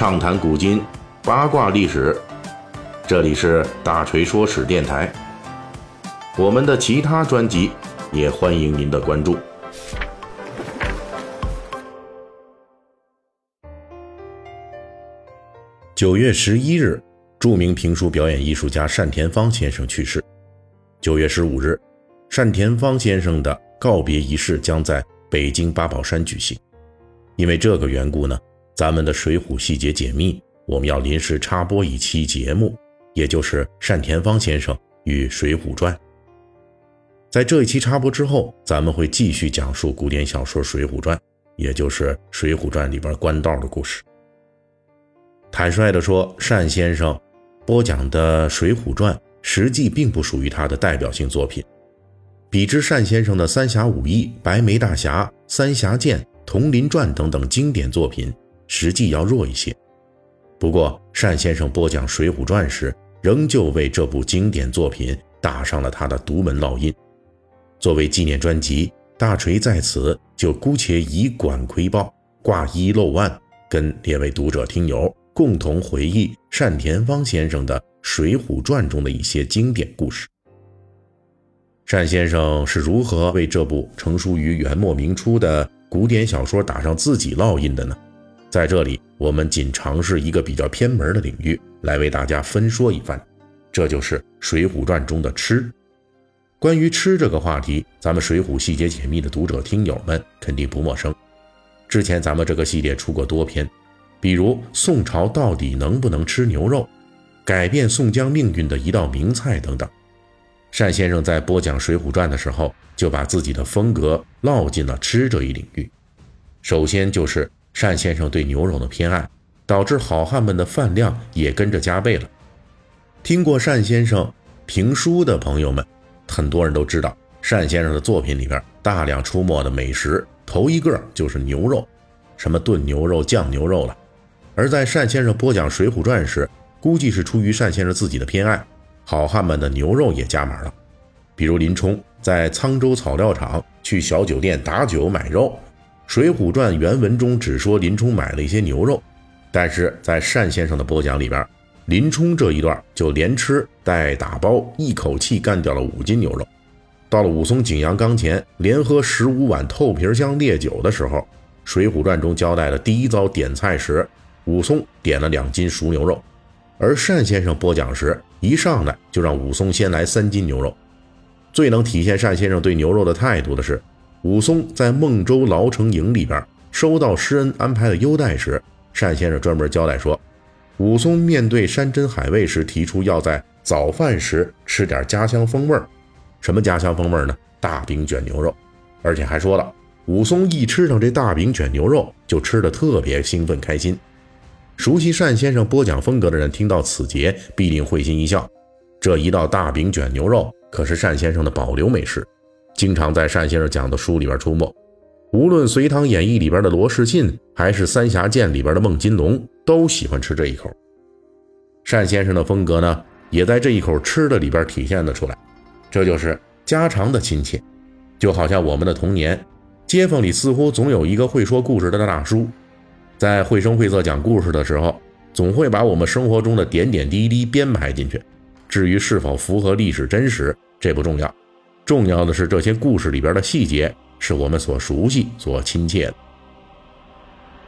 畅谈古今，八卦历史。这里是大锤说史电台。我们的其他专辑也欢迎您的关注。九月十一日，著名评书表演艺术家单田芳先生去世。九月十五日，单田芳先生的告别仪式将在北京八宝山举行。因为这个缘故呢，咱们的《水浒细节解密》我们要临时插播一期节目，也就是单田芳先生与《水浒传》。在这一期插播之后，咱们会继续讲述古典小说《水浒传》，也就是《水浒传》里边官道的故事。坦率地说，单先生播讲的《水浒传》实际并不属于他的代表性作品，比之单先生的《三侠五义》《白眉大侠》《三侠剑》《铜林传》等等经典作品，实际要弱一些。不过，单先生播讲《水浒传》时，仍旧为这部经典作品打上了他的独门烙印。作为纪念专辑，大锤在此就姑且以管窥豹，挂一漏万，跟列位读者听友。共同回忆单田芳先生的《水浒传》中的一些经典故事。单先生是如何为这部成书于元末明初的古典小说打上自己烙印的呢？在这里，我们仅尝试一个比较偏门的领域来为大家分说一番，这就是《水浒传》中的吃。关于吃这个话题，咱们《水浒细节解密》的读者听友们肯定不陌生。之前咱们这个系列出过多篇。比如宋朝到底能不能吃牛肉，改变宋江命运的一道名菜等等，单先生在播讲《水浒传》的时候，就把自己的风格烙进了吃这一领域。首先就是单先生对牛肉的偏爱，导致好汉们的饭量也跟着加倍了。听过单先生评书的朋友们，很多人都知道，单先生的作品里边大量出没的美食，头一个就是牛肉，什么炖牛肉、酱牛肉了。而在单先生播讲《水浒传》时，估计是出于单先生自己的偏爱，好汉们的牛肉也加码了。比如林冲在沧州草料场去小酒店打酒买肉，《水浒传》原文中只说林冲买了一些牛肉，但是在单先生的播讲里边，林冲这一段就连吃带打包，一口气干掉了五斤牛肉。到了武松景阳冈前，连喝十五碗透皮香烈酒的时候，《水浒传》中交代了第一遭点菜时。武松点了两斤熟牛肉，而单先生播讲时，一上来就让武松先来三斤牛肉。最能体现单先生对牛肉的态度的是，武松在孟州牢城营里边收到施恩安排的优待时，单先生专门交代说，武松面对山珍海味时提出要在早饭时吃点家乡风味儿。什么家乡风味儿呢？大饼卷牛肉，而且还说了，武松一吃上这大饼卷牛肉，就吃得特别兴奋开心。熟悉单先生播讲风格的人，听到此节必定会心一笑。这一道大饼卷牛肉可是单先生的保留美食，经常在单先生讲的书里边出没。无论《隋唐演义》里边的罗士信，还是《三侠剑》里边的孟金龙，都喜欢吃这一口。单先生的风格呢，也在这一口吃的里边体现了出来。这就是家常的亲切，就好像我们的童年，街坊里似乎总有一个会说故事的大叔。在绘声绘色讲故事的时候，总会把我们生活中的点点滴滴编排进去。至于是否符合历史真实，这不重要，重要的是这些故事里边的细节是我们所熟悉、所亲切的。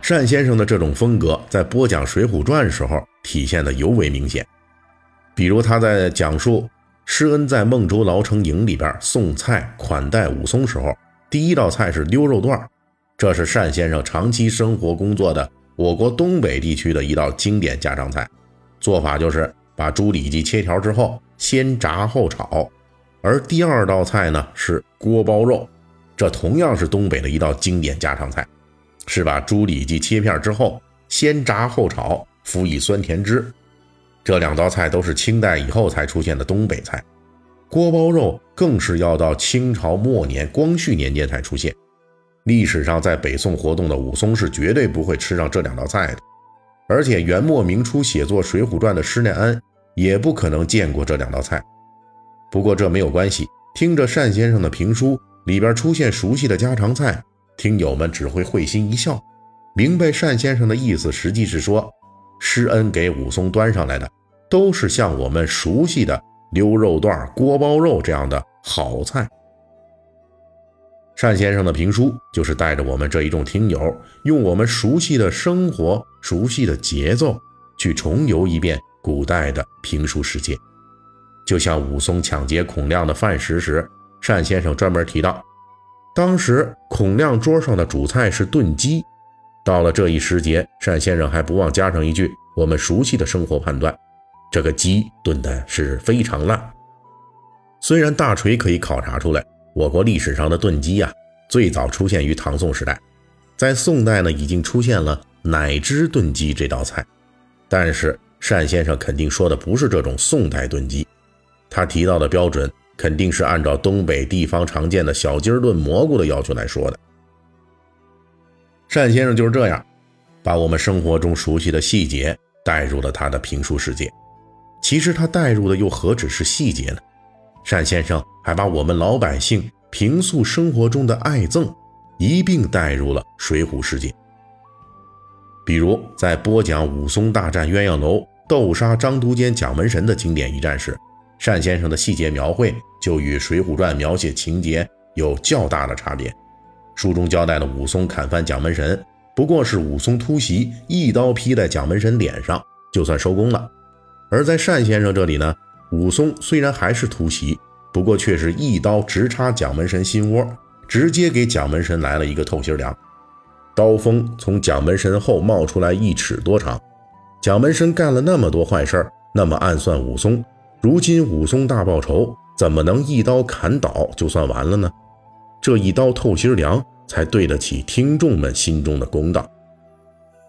单先生的这种风格在播讲《水浒传》时候体现的尤为明显。比如他在讲述施恩在孟州牢城营里边送菜款待武松时候，第一道菜是溜肉段这是单先生长期生活工作的我国东北地区的一道经典家常菜，做法就是把猪里脊切条之后先炸后炒，而第二道菜呢是锅包肉，这同样是东北的一道经典家常菜，是把猪里脊切片之后先炸后炒，辅以酸甜汁。这两道菜都是清代以后才出现的东北菜，锅包肉更是要到清朝末年光绪年间才出现。历史上在北宋活动的武松是绝对不会吃上这两道菜的，而且元末明初写作《水浒传》的施耐庵也不可能见过这两道菜。不过这没有关系，听着单先生的评书里边出现熟悉的家常菜，听友们只会会心一笑，明白单先生的意思。实际是说，施恩给武松端上来的，都是像我们熟悉的溜肉段、锅包肉这样的好菜。单先生的评书就是带着我们这一众听友，用我们熟悉的生活、熟悉的节奏，去重游一遍古代的评书世界。就像武松抢劫孔亮的饭食时，单先生专门提到，当时孔亮桌上的主菜是炖鸡。到了这一时节，单先生还不忘加上一句我们熟悉的生活判断：这个鸡炖的是非常烂。虽然大锤可以考察出来。我国历史上的炖鸡呀，最早出现于唐宋时代，在宋代呢，已经出现了奶汁炖鸡这道菜。但是单先生肯定说的不是这种宋代炖鸡，他提到的标准肯定是按照东北地方常见的小鸡儿炖蘑菇的要求来说的。单先生就是这样，把我们生活中熟悉的细节带入了他的评书世界。其实他带入的又何止是细节呢？单先生还把我们老百姓平素生活中的爱憎一并带入了水浒世界。比如在播讲武松大战鸳鸯楼、斗杀张都监蒋门神的经典一战时，单先生的细节描绘就与《水浒传》描写情节有较大的差别。书中交代了武松砍翻蒋门神，不过是武松突袭一刀劈在蒋门神脸上，就算收工了；而在单先生这里呢？武松虽然还是突袭，不过却是一刀直插蒋门神心窝，直接给蒋门神来了一个透心凉。刀锋从蒋门神后冒出来一尺多长。蒋门神干了那么多坏事那么暗算武松。如今武松大报仇，怎么能一刀砍倒就算完了呢？这一刀透心凉，才对得起听众们心中的公道。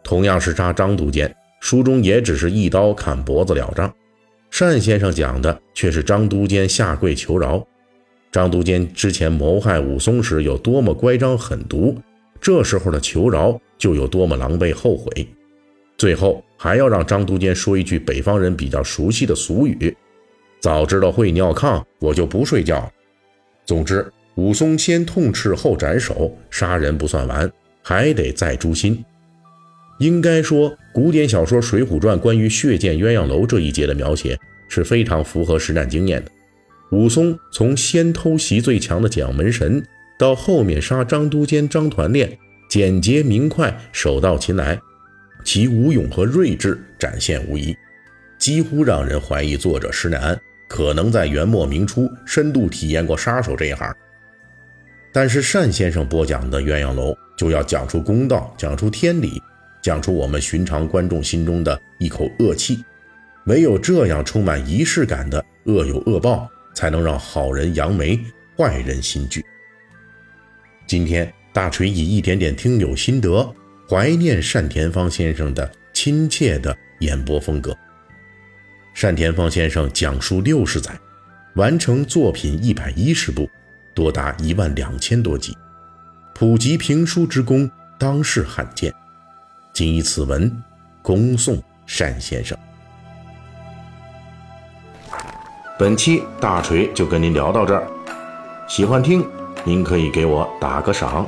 同样是杀张都监，书中也只是一刀砍脖子了账。单先生讲的却是张都监下跪求饶。张都监之前谋害武松时有多么乖张狠毒，这时候的求饶就有多么狼狈后悔。最后还要让张都监说一句北方人比较熟悉的俗语：“早知道会尿炕，我就不睡觉。”总之，武松先痛斥后斩首，杀人不算完，还得再诛心。应该说，古典小说《水浒传》关于血溅鸳鸯楼这一节的描写是非常符合实战经验的。武松从先偷袭最强的蒋门神，到后面杀张都监张团练，简洁明快，手到擒来，其武勇和睿智展现无遗，几乎让人怀疑作者施耐庵可能在元末明初深度体验过杀手这一行。但是单先生播讲的鸳鸯楼就要讲出公道，讲出天理。讲出我们寻常观众心中的一口恶气，唯有这样充满仪式感的恶有恶报，才能让好人扬眉，坏人心惧。今天大锤以一点点听友心得，怀念单田芳先生的亲切的演播风格。单田芳先生讲述六十载，完成作品一百一十部，多达一万两千多集，普及评书之功，当世罕见。谨以此文恭送单先生。本期大锤就跟您聊到这儿，喜欢听您可以给我打个赏。